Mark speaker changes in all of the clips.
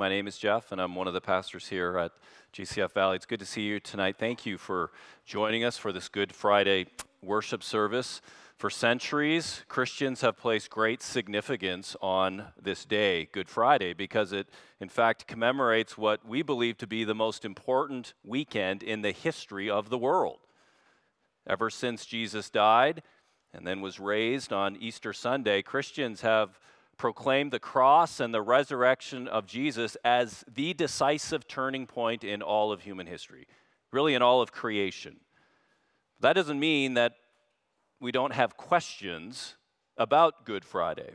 Speaker 1: My name is Jeff, and I'm one of the pastors here at GCF Valley. It's good to see you tonight. Thank you for joining us for this Good Friday worship service. For centuries, Christians have placed great significance on this day, Good Friday, because it, in fact, commemorates what we believe to be the most important weekend in the history of the world. Ever since Jesus died and then was raised on Easter Sunday, Christians have proclaimed the cross and the resurrection of Jesus as the decisive turning point in all of human history, really in all of creation. That doesn't mean that we don't have questions about Good Friday.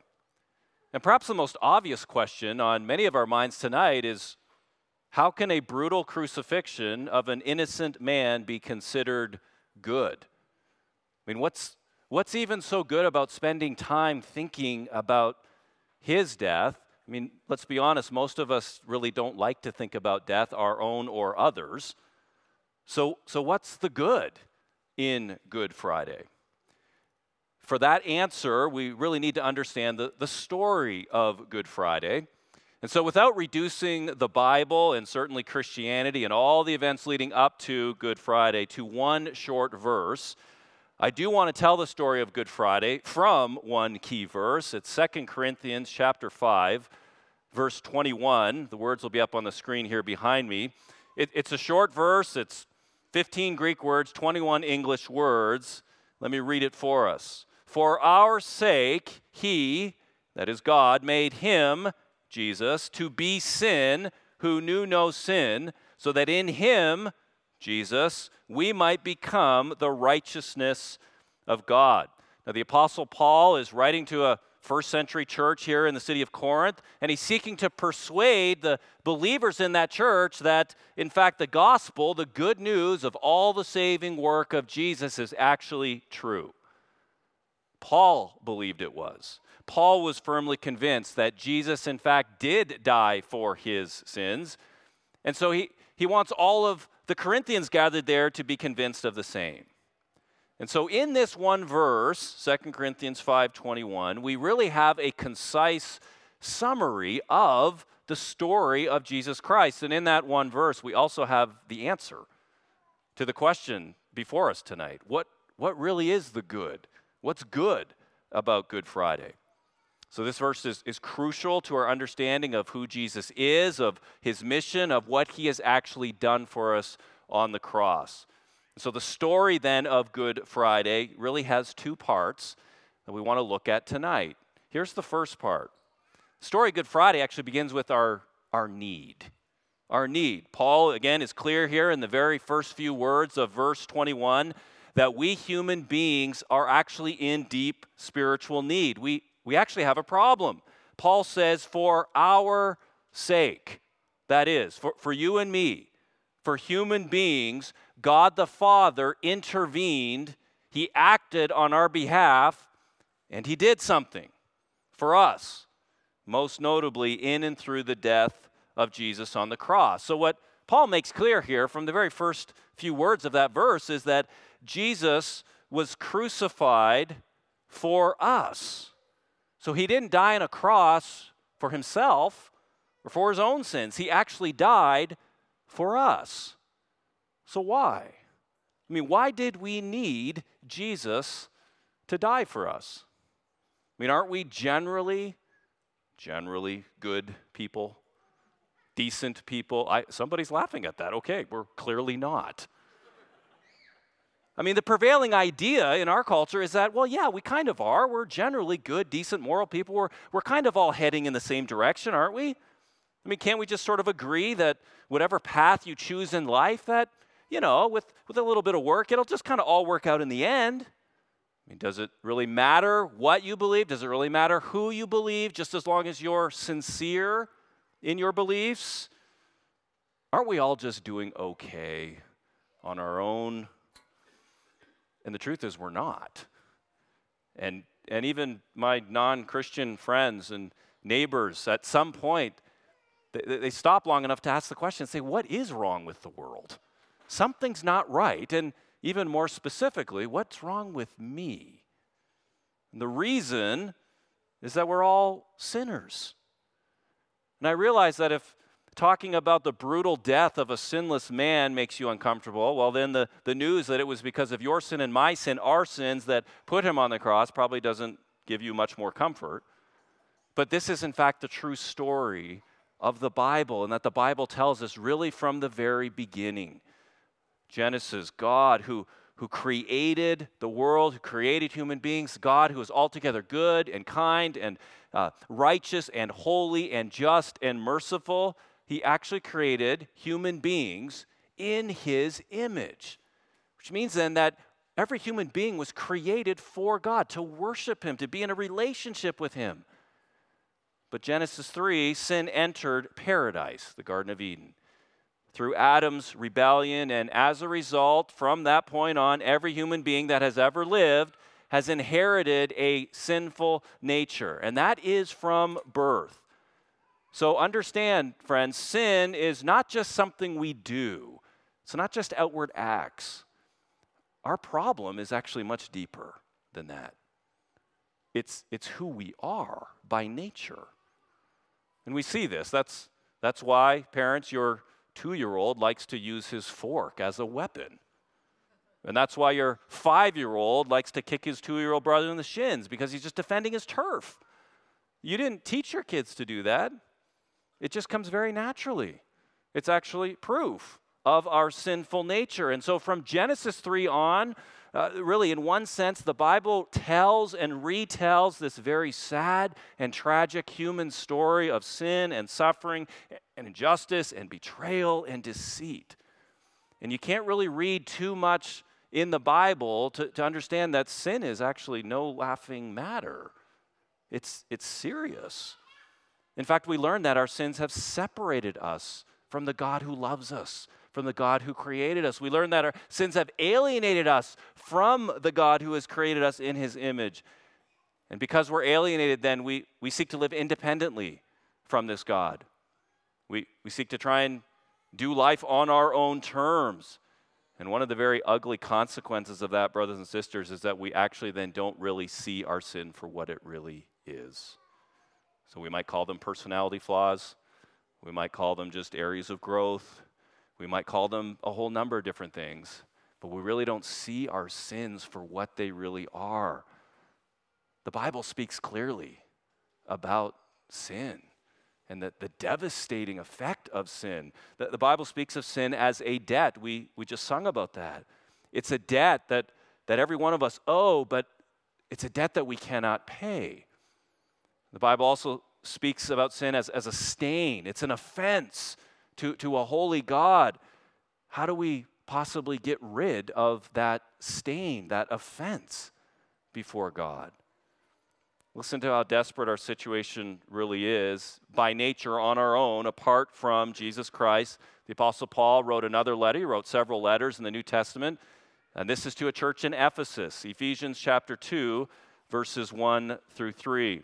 Speaker 1: And perhaps the most obvious question on many of our minds tonight is how can a brutal crucifixion of an innocent man be considered good? I mean, what's, what's even so good about spending time thinking about his death, I mean, let's be honest, most of us really don't like to think about death, our own or others. So, so what's the good in Good Friday? For that answer, we really need to understand the, the story of Good Friday. And so, without reducing the Bible and certainly Christianity and all the events leading up to Good Friday to one short verse, I do want to tell the story of Good Friday from one key verse. It's 2 Corinthians chapter 5, verse 21. The words will be up on the screen here behind me. It, it's a short verse, it's 15 Greek words, 21 English words. Let me read it for us. For our sake, he, that is God, made him, Jesus, to be sin who knew no sin, so that in him, Jesus, we might become the righteousness of God. Now, the Apostle Paul is writing to a first century church here in the city of Corinth, and he's seeking to persuade the believers in that church that, in fact, the gospel, the good news of all the saving work of Jesus, is actually true. Paul believed it was. Paul was firmly convinced that Jesus, in fact, did die for his sins. And so he, he wants all of the Corinthians gathered there to be convinced of the same. And so in this one verse, 2 Corinthians 5:21, we really have a concise summary of the story of Jesus Christ. And in that one verse, we also have the answer to the question before us tonight. What what really is the good? What's good about Good Friday? So, this verse is, is crucial to our understanding of who Jesus is, of his mission, of what he has actually done for us on the cross. So, the story then of Good Friday really has two parts that we want to look at tonight. Here's the first part. The story Good Friday actually begins with our, our need. Our need. Paul, again, is clear here in the very first few words of verse 21 that we human beings are actually in deep spiritual need. We, we actually have a problem. Paul says, for our sake, that is, for, for you and me, for human beings, God the Father intervened, He acted on our behalf, and He did something for us, most notably in and through the death of Jesus on the cross. So, what Paul makes clear here from the very first few words of that verse is that Jesus was crucified for us. So he didn't die on a cross for himself or for his own sins. He actually died for us. So why? I mean, why did we need Jesus to die for us? I mean, aren't we generally, generally good people? Decent people? I, somebody's laughing at that. Okay, we're clearly not. I mean, the prevailing idea in our culture is that, well, yeah, we kind of are. We're generally good, decent, moral people. We're, we're kind of all heading in the same direction, aren't we? I mean, can't we just sort of agree that whatever path you choose in life, that, you know, with, with a little bit of work, it'll just kind of all work out in the end? I mean, does it really matter what you believe? Does it really matter who you believe, just as long as you're sincere in your beliefs? Aren't we all just doing okay on our own and the truth is, we're not. And, and even my non Christian friends and neighbors, at some point, they, they stop long enough to ask the question say, What is wrong with the world? Something's not right. And even more specifically, what's wrong with me? And the reason is that we're all sinners. And I realize that if, talking about the brutal death of a sinless man makes you uncomfortable, well, then the, the news that it was because of your sin and my sin, our sins, that put him on the cross probably doesn't give you much more comfort. But this is, in fact, the true story of the Bible, and that the Bible tells us really from the very beginning. Genesis, God who, who created the world, who created human beings, God who is altogether good and kind and uh, righteous and holy and just and merciful, he actually created human beings in his image. Which means then that every human being was created for God, to worship him, to be in a relationship with him. But Genesis 3, sin entered paradise, the Garden of Eden, through Adam's rebellion. And as a result, from that point on, every human being that has ever lived has inherited a sinful nature. And that is from birth. So understand, friends, sin is not just something we do, it's not just outward acts. Our problem is actually much deeper than that. It's, it's who we are by nature. And we see this. That's, that's why, parents, your two year old likes to use his fork as a weapon. And that's why your five year old likes to kick his two year old brother in the shins because he's just defending his turf. You didn't teach your kids to do that, it just comes very naturally. It's actually proof of our sinful nature. And so from Genesis 3 on, uh, really, in one sense, the Bible tells and retells this very sad and tragic human story of sin and suffering and injustice and betrayal and deceit. And you can't really read too much in the Bible to, to understand that sin is actually no laughing matter. It's, it's serious. In fact, we learn that our sins have separated us from the God who loves us, from the God who created us. We learn that our sins have alienated us from the God who has created us in his image. And because we're alienated, then we, we seek to live independently from this God. We, we seek to try and do life on our own terms. And one of the very ugly consequences of that, brothers and sisters, is that we actually then don't really see our sin for what it really is. So we might call them personality flaws. We might call them just areas of growth. We might call them a whole number of different things, but we really don't see our sins for what they really are. The Bible speaks clearly about sin and the, the devastating effect of sin. The, the Bible speaks of sin as a debt. We, we just sung about that. It's a debt that, that every one of us owe, but it's a debt that we cannot pay. The Bible also speaks about sin as, as a stain, it's an offense to, to a holy God, how do we possibly get rid of that stain, that offense before God? Listen to how desperate our situation really is. By nature, on our own, apart from Jesus Christ, the Apostle Paul wrote another letter. He wrote several letters in the New Testament. And this is to a church in Ephesus, Ephesians chapter 2, verses 1 through 3.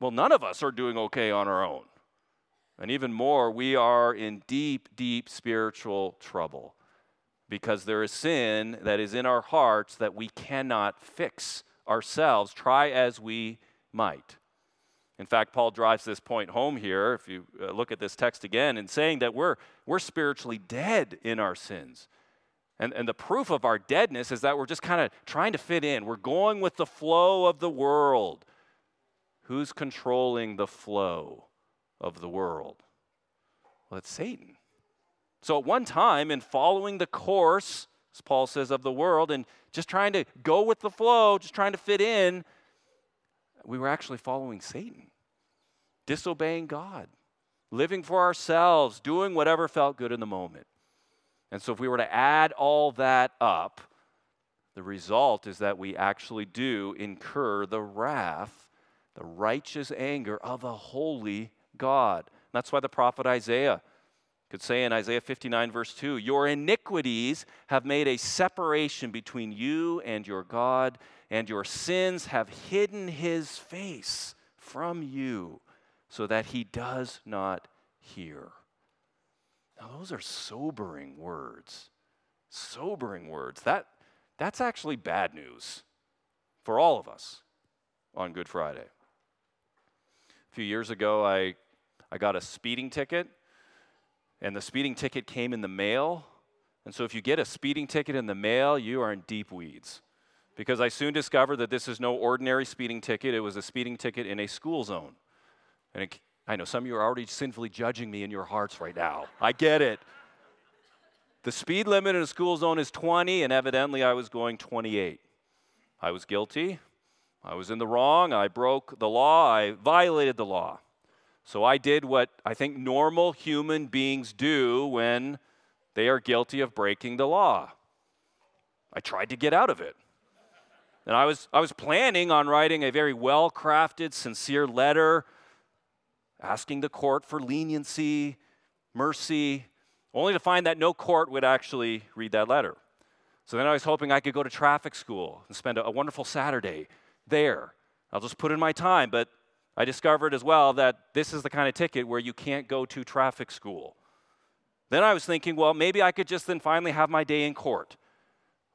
Speaker 1: well, none of us are doing okay on our own. And even more, we are in deep, deep spiritual trouble because there is sin that is in our hearts that we cannot fix ourselves, try as we might. In fact, Paul drives this point home here, if you uh, look at this text again, in saying that we're, we're spiritually dead in our sins. And, and the proof of our deadness is that we're just kind of trying to fit in. We're going with the flow of the world. Who's controlling the flow of the world? Well, it's Satan. So, at one time, in following the course, as Paul says, of the world, and just trying to go with the flow, just trying to fit in, we were actually following Satan, disobeying God, living for ourselves, doing whatever felt good in the moment. And so, if we were to add all that up, the result is that we actually do incur the wrath the righteous anger of a holy God. That's why the prophet Isaiah could say in Isaiah 59, verse 2 Your iniquities have made a separation between you and your God, and your sins have hidden his face from you so that he does not hear. Now, those are sobering words. Sobering words. That, that's actually bad news for all of us on Good Friday. Few years ago, I, I got a speeding ticket, and the speeding ticket came in the mail. And so, if you get a speeding ticket in the mail, you are in deep weeds. Because I soon discovered that this is no ordinary speeding ticket, it was a speeding ticket in a school zone. And it, I know some of you are already sinfully judging me in your hearts right now. I get it. The speed limit in a school zone is 20, and evidently I was going 28. I was guilty. I was in the wrong. I broke the law. I violated the law. So I did what I think normal human beings do when they are guilty of breaking the law. I tried to get out of it. And I was, I was planning on writing a very well crafted, sincere letter asking the court for leniency, mercy, only to find that no court would actually read that letter. So then I was hoping I could go to traffic school and spend a, a wonderful Saturday there. I'll just put in my time, but I discovered as well that this is the kind of ticket where you can't go to traffic school. Then I was thinking, well, maybe I could just then finally have my day in court,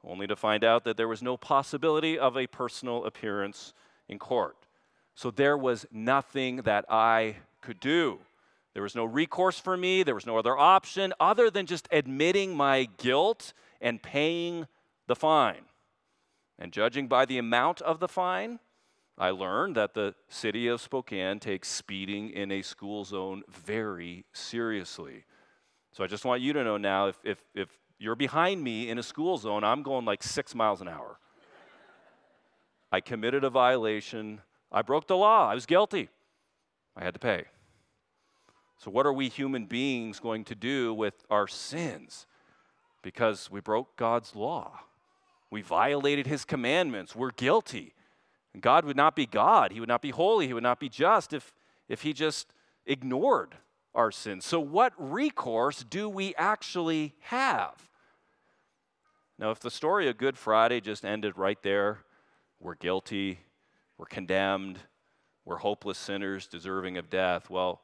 Speaker 1: only to find out that there was no possibility of a personal appearance in court. So there was nothing that I could do. There was no recourse for me, there was no other option other than just admitting my guilt and paying the fine. And judging by the amount of the fine, I learned that the city of Spokane takes speeding in a school zone very seriously. So I just want you to know now if, if, if you're behind me in a school zone, I'm going like six miles an hour. I committed a violation. I broke the law. I was guilty. I had to pay. So, what are we human beings going to do with our sins? Because we broke God's law, we violated his commandments, we're guilty. God would not be God, he would not be holy, he would not be just if, if he just ignored our sins. So, what recourse do we actually have? Now, if the story of Good Friday just ended right there, we're guilty, we're condemned, we're hopeless sinners deserving of death, well,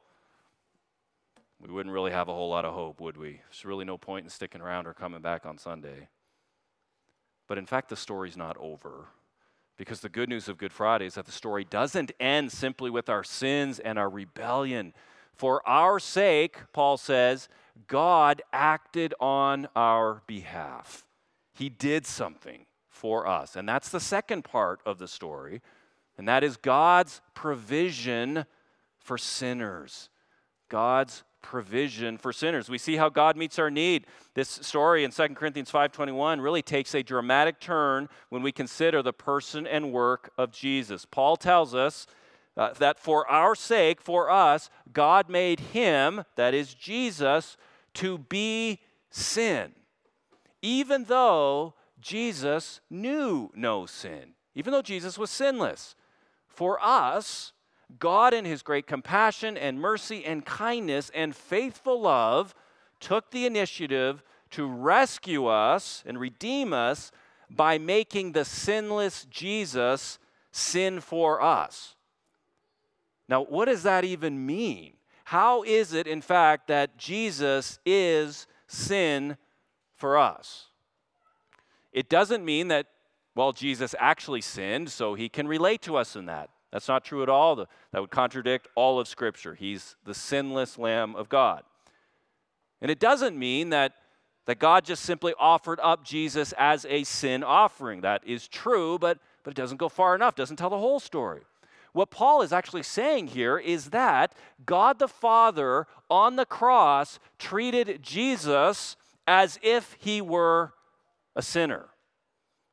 Speaker 1: we wouldn't really have a whole lot of hope, would we? There's really no point in sticking around or coming back on Sunday. But in fact, the story's not over. Because the good news of Good Friday is that the story doesn't end simply with our sins and our rebellion. For our sake, Paul says, God acted on our behalf. He did something for us. And that's the second part of the story and that is God's provision for sinners. God's provision for sinners. We see how God meets our need. This story in 2 Corinthians 5:21 really takes a dramatic turn when we consider the person and work of Jesus. Paul tells us uh, that for our sake, for us, God made him, that is Jesus, to be sin. Even though Jesus knew no sin, even though Jesus was sinless. For us, God, in His great compassion and mercy and kindness and faithful love, took the initiative to rescue us and redeem us by making the sinless Jesus sin for us. Now, what does that even mean? How is it, in fact, that Jesus is sin for us? It doesn't mean that well, Jesus actually sinned, so he can relate to us in that. That's not true at all. That would contradict all of Scripture. He's the sinless Lamb of God. And it doesn't mean that, that God just simply offered up Jesus as a sin offering. That is true, but, but it doesn't go far enough, doesn't tell the whole story. What Paul is actually saying here is that God the Father on the cross treated Jesus as if he were a sinner.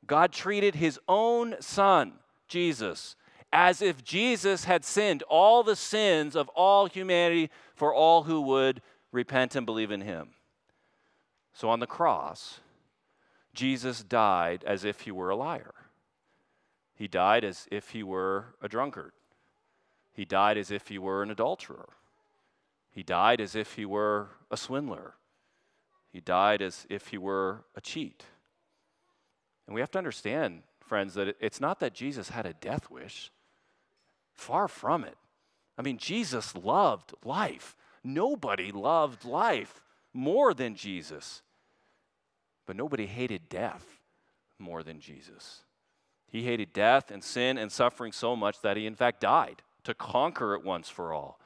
Speaker 1: God treated his own son, Jesus, as if Jesus had sinned all the sins of all humanity for all who would repent and believe in him. So on the cross, Jesus died as if he were a liar. He died as if he were a drunkard. He died as if he were an adulterer. He died as if he were a swindler. He died as if he were a cheat. And we have to understand, friends, that it's not that Jesus had a death wish. Far from it. I mean, Jesus loved life. Nobody loved life more than Jesus. But nobody hated death more than Jesus. He hated death and sin and suffering so much that he, in fact, died to conquer it once for all.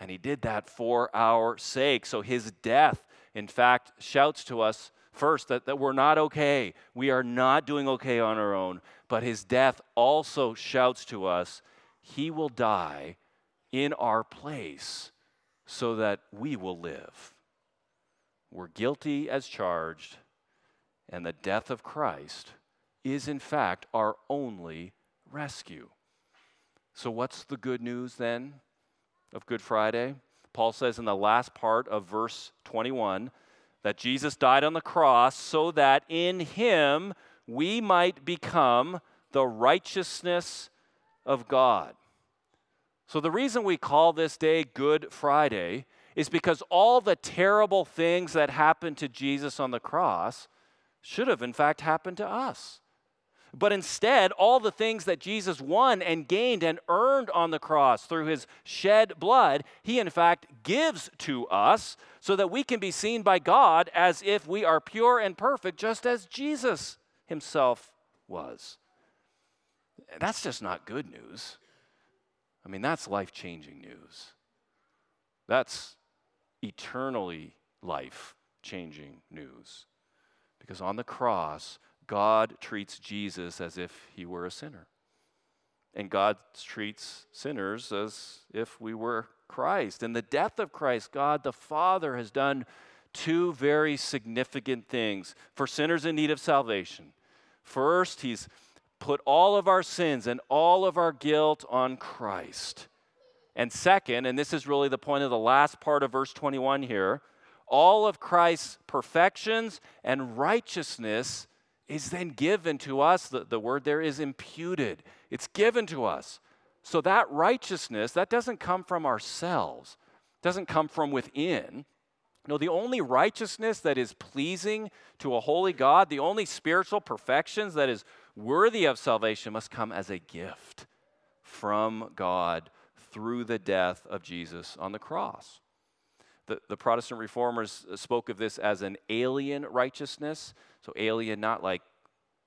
Speaker 1: And he did that for our sake. So his death, in fact, shouts to us first that, that we're not okay. We are not doing okay on our own. But his death also shouts to us he will die in our place so that we will live. We're guilty as charged, and the death of Christ is, in fact, our only rescue. So, what's the good news then of Good Friday? Paul says in the last part of verse 21 that Jesus died on the cross so that in him we might become the righteousness of God. So, the reason we call this day Good Friday is because all the terrible things that happened to Jesus on the cross should have, in fact, happened to us. But instead, all the things that Jesus won and gained and earned on the cross through his shed blood, he in fact gives to us so that we can be seen by God as if we are pure and perfect, just as Jesus himself was. That's just not good news. I mean, that's life changing news. That's eternally life changing news. Because on the cross, God treats Jesus as if he were a sinner. And God treats sinners as if we were Christ. In the death of Christ, God the Father has done two very significant things for sinners in need of salvation. First, he's put all of our sins and all of our guilt on Christ. And second, and this is really the point of the last part of verse 21 here, all of Christ's perfections and righteousness is then given to us. The, the word there is imputed, it's given to us. So that righteousness, that doesn't come from ourselves, doesn't come from within. No, the only righteousness that is pleasing to a holy God, the only spiritual perfections that is worthy of salvation must come as a gift from God through the death of Jesus on the cross. The, the Protestant reformers spoke of this as an alien righteousness. So, alien, not like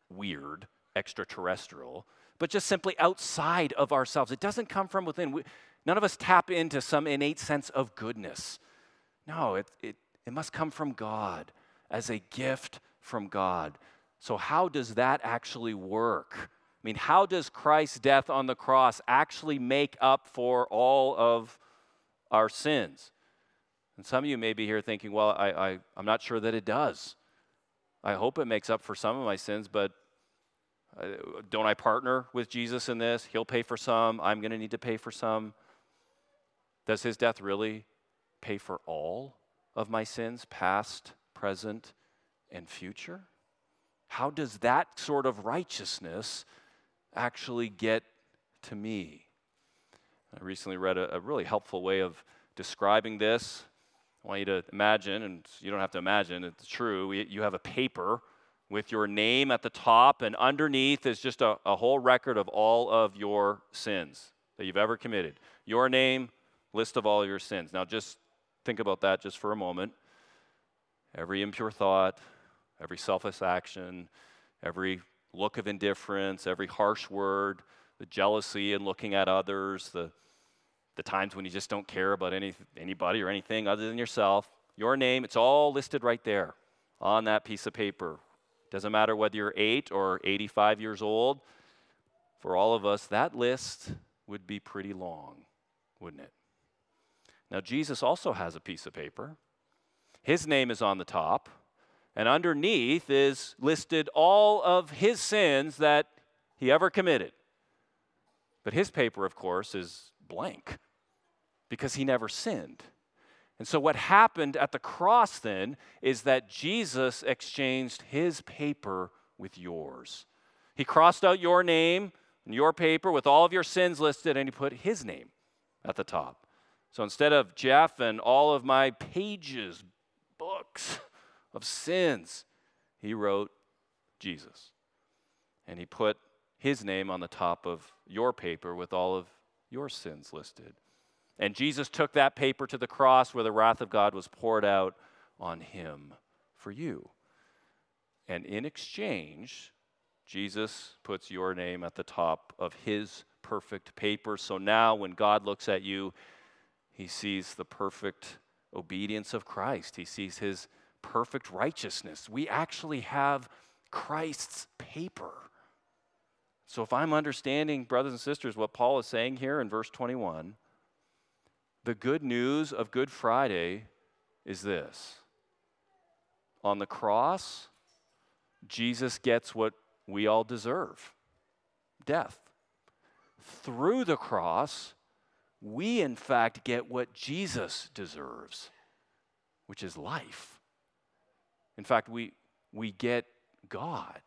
Speaker 1: weird, extraterrestrial, but just simply outside of ourselves. It doesn't come from within. We, none of us tap into some innate sense of goodness. No, it, it, it must come from God as a gift from God. So, how does that actually work? I mean, how does Christ's death on the cross actually make up for all of our sins? And some of you may be here thinking, well, I, I, I'm not sure that it does. I hope it makes up for some of my sins, but uh, don't I partner with Jesus in this? He'll pay for some. I'm going to need to pay for some. Does his death really pay for all of my sins, past, present, and future? How does that sort of righteousness actually get to me? I recently read a, a really helpful way of describing this. I want you to imagine, and you don't have to imagine, it's true. You have a paper with your name at the top, and underneath is just a, a whole record of all of your sins that you've ever committed. Your name, list of all your sins. Now, just think about that just for a moment. Every impure thought, every selfish action, every look of indifference, every harsh word, the jealousy and looking at others, the the times when you just don't care about any, anybody or anything other than yourself. Your name, it's all listed right there on that piece of paper. Doesn't matter whether you're 8 or 85 years old. For all of us, that list would be pretty long, wouldn't it? Now, Jesus also has a piece of paper. His name is on the top, and underneath is listed all of his sins that he ever committed. But his paper, of course, is blank because he never sinned. And so, what happened at the cross then is that Jesus exchanged his paper with yours. He crossed out your name and your paper with all of your sins listed, and he put his name at the top. So instead of Jeff and all of my pages books of sins, he wrote Jesus. And he put his name on the top of your paper with all of your sins listed. And Jesus took that paper to the cross where the wrath of God was poured out on him for you. And in exchange, Jesus puts your name at the top of his perfect paper. So now when God looks at you, he sees the perfect obedience of Christ, he sees his perfect righteousness. We actually have Christ's paper. So, if I'm understanding, brothers and sisters, what Paul is saying here in verse 21, the good news of Good Friday is this on the cross, Jesus gets what we all deserve death. Through the cross, we in fact get what Jesus deserves, which is life. In fact, we, we get God,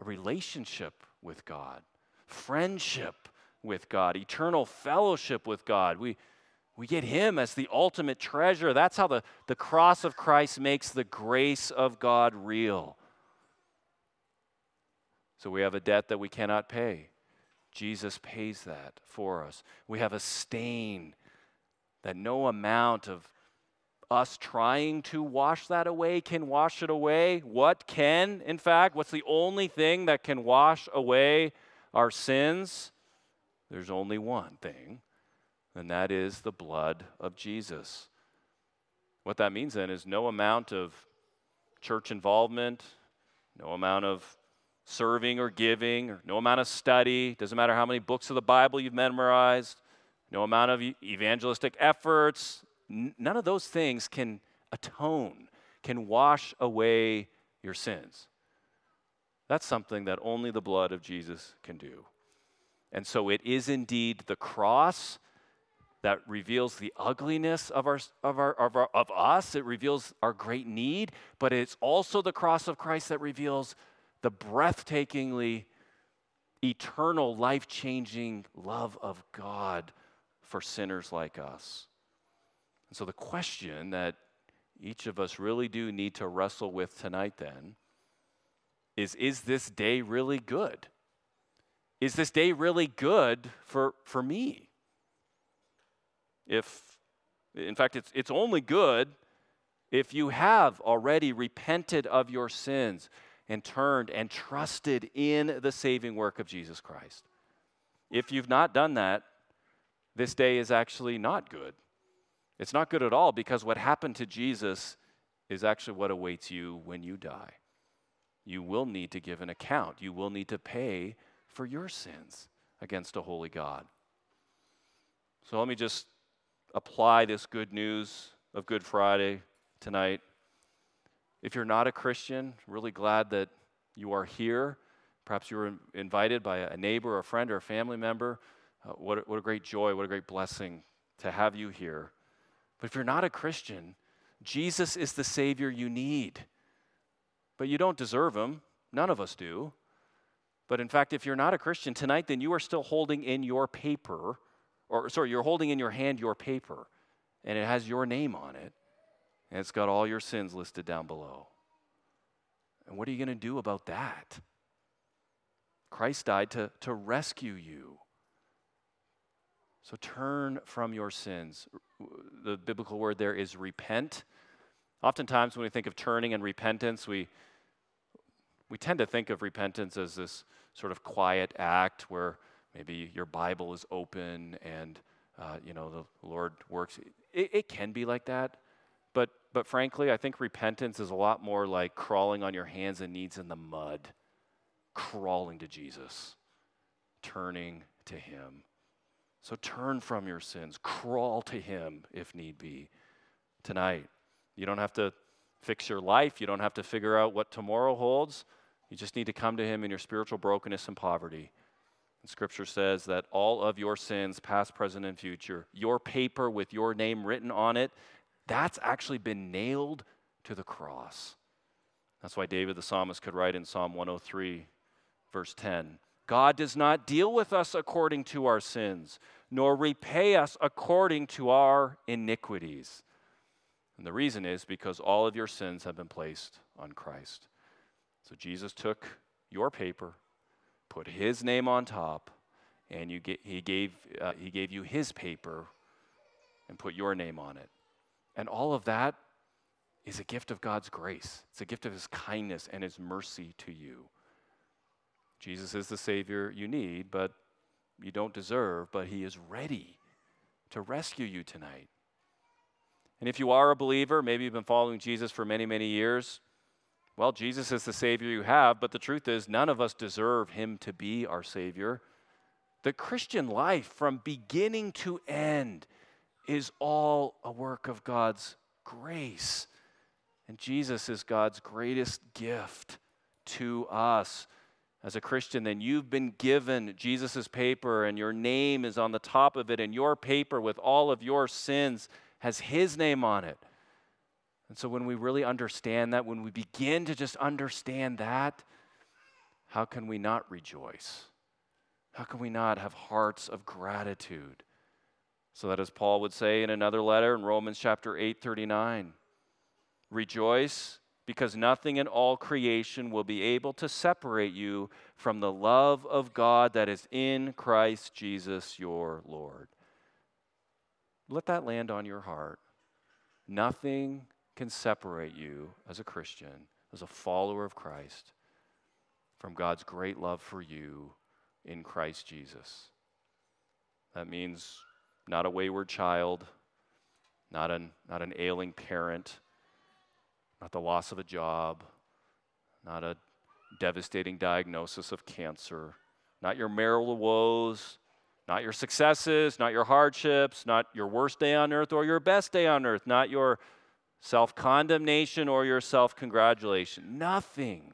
Speaker 1: a relationship with God, friendship with God, eternal fellowship with God. We, we get Him as the ultimate treasure. That's how the, the cross of Christ makes the grace of God real. So we have a debt that we cannot pay. Jesus pays that for us. We have a stain that no amount of us trying to wash that away can wash it away. What can, in fact, what's the only thing that can wash away our sins? There's only one thing, and that is the blood of Jesus. What that means then is no amount of church involvement, no amount of serving or giving, or no amount of study, doesn't matter how many books of the Bible you've memorized, no amount of evangelistic efforts, none of those things can atone, can wash away your sins. That's something that only the blood of Jesus can do. And so it is indeed the cross that reveals the ugliness of, our, of, our, of, our, of us. It reveals our great need, but it's also the cross of Christ that reveals the breathtakingly eternal, life changing love of God for sinners like us. And so, the question that each of us really do need to wrestle with tonight then is Is this day really good? Is this day really good for, for me? If, in fact, it's, it's only good if you have already repented of your sins and turned and trusted in the saving work of Jesus Christ. If you've not done that, this day is actually not good. It's not good at all because what happened to Jesus is actually what awaits you when you die. You will need to give an account, you will need to pay for your sins against a holy God. So let me just apply this good news of Good Friday tonight if you're not a Christian, really glad that you are here. Perhaps you were invited by a neighbor, or a friend, or a family member. Uh, what, what a great joy, what a great blessing to have you here. But if you're not a Christian, Jesus is the Savior you need. But you don't deserve Him. None of us do. But in fact, if you're not a Christian tonight, then you are still holding in your paper, or sorry, you're holding in your hand your paper, and it has your name on it. And it's got all your sins listed down below. And what are you going to do about that? Christ died to, to rescue you. So turn from your sins. The biblical word there is repent. Oftentimes, when we think of turning and repentance, we, we tend to think of repentance as this sort of quiet act where maybe your Bible is open and uh, you know the Lord works. It, it can be like that, but, but frankly, I think repentance is a lot more like crawling on your hands and knees in the mud, crawling to Jesus, turning to Him. So turn from your sins, crawl to Him if need be tonight. You don't have to fix your life, you don't have to figure out what tomorrow holds. You just need to come to Him in your spiritual brokenness and poverty. And scripture says that all of your sins, past, present, and future, your paper with your name written on it, that's actually been nailed to the cross. That's why David the psalmist could write in Psalm 103, verse 10 God does not deal with us according to our sins, nor repay us according to our iniquities. And the reason is because all of your sins have been placed on Christ. So Jesus took your paper, put his name on top, and you get, he, gave, uh, he gave you his paper and put your name on it. And all of that is a gift of God's grace. It's a gift of his kindness and his mercy to you. Jesus is the Savior you need, but you don't deserve, but he is ready to rescue you tonight. And if you are a believer, maybe you've been following Jesus for many, many years, well, Jesus is the Savior you have, but the truth is, none of us deserve Him to be our Savior. The Christian life, from beginning to end, is all a work of God's grace. And Jesus is God's greatest gift to us. As a Christian, then you've been given Jesus' paper, and your name is on the top of it, and your paper with all of your sins has His name on it. And so, when we really understand that, when we begin to just understand that, how can we not rejoice? How can we not have hearts of gratitude? So that, as Paul would say in another letter in Romans chapter 8 39, rejoice because nothing in all creation will be able to separate you from the love of God that is in Christ Jesus your Lord. Let that land on your heart. Nothing can separate you as a Christian, as a follower of Christ, from God's great love for you in Christ Jesus. That means not a wayward child, not an, not an ailing parent, not the loss of a job, not a devastating diagnosis of cancer, not your marital woes, not your successes, not your hardships, not your worst day on earth or your best day on earth, not your self condemnation or your self congratulation. Nothing,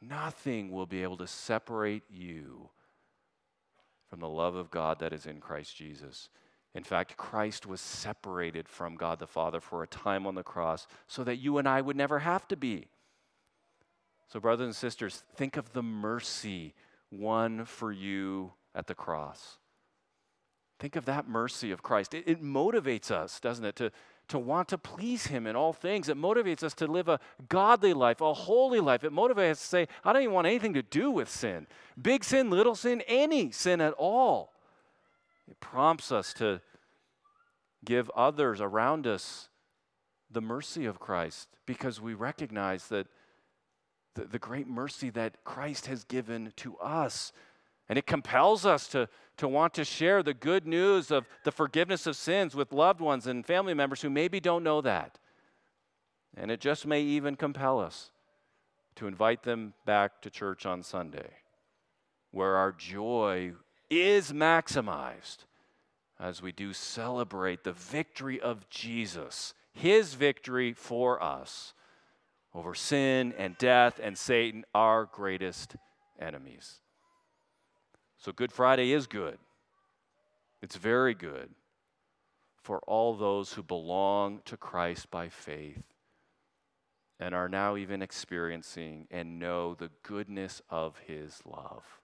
Speaker 1: nothing will be able to separate you from the love of God that is in Christ Jesus. In fact, Christ was separated from God the Father for a time on the cross so that you and I would never have to be. So, brothers and sisters, think of the mercy won for you at the cross. Think of that mercy of Christ. It, it motivates us, doesn't it, to, to want to please Him in all things. It motivates us to live a godly life, a holy life. It motivates us to say, I don't even want anything to do with sin. Big sin, little sin, any sin at all. It prompts us to give others around us the mercy of Christ because we recognize that the, the great mercy that Christ has given to us. And it compels us to, to want to share the good news of the forgiveness of sins with loved ones and family members who maybe don't know that. And it just may even compel us to invite them back to church on Sunday, where our joy is maximized as we do celebrate the victory of Jesus, his victory for us over sin and death and Satan, our greatest enemies. So, Good Friday is good. It's very good for all those who belong to Christ by faith and are now even experiencing and know the goodness of his love.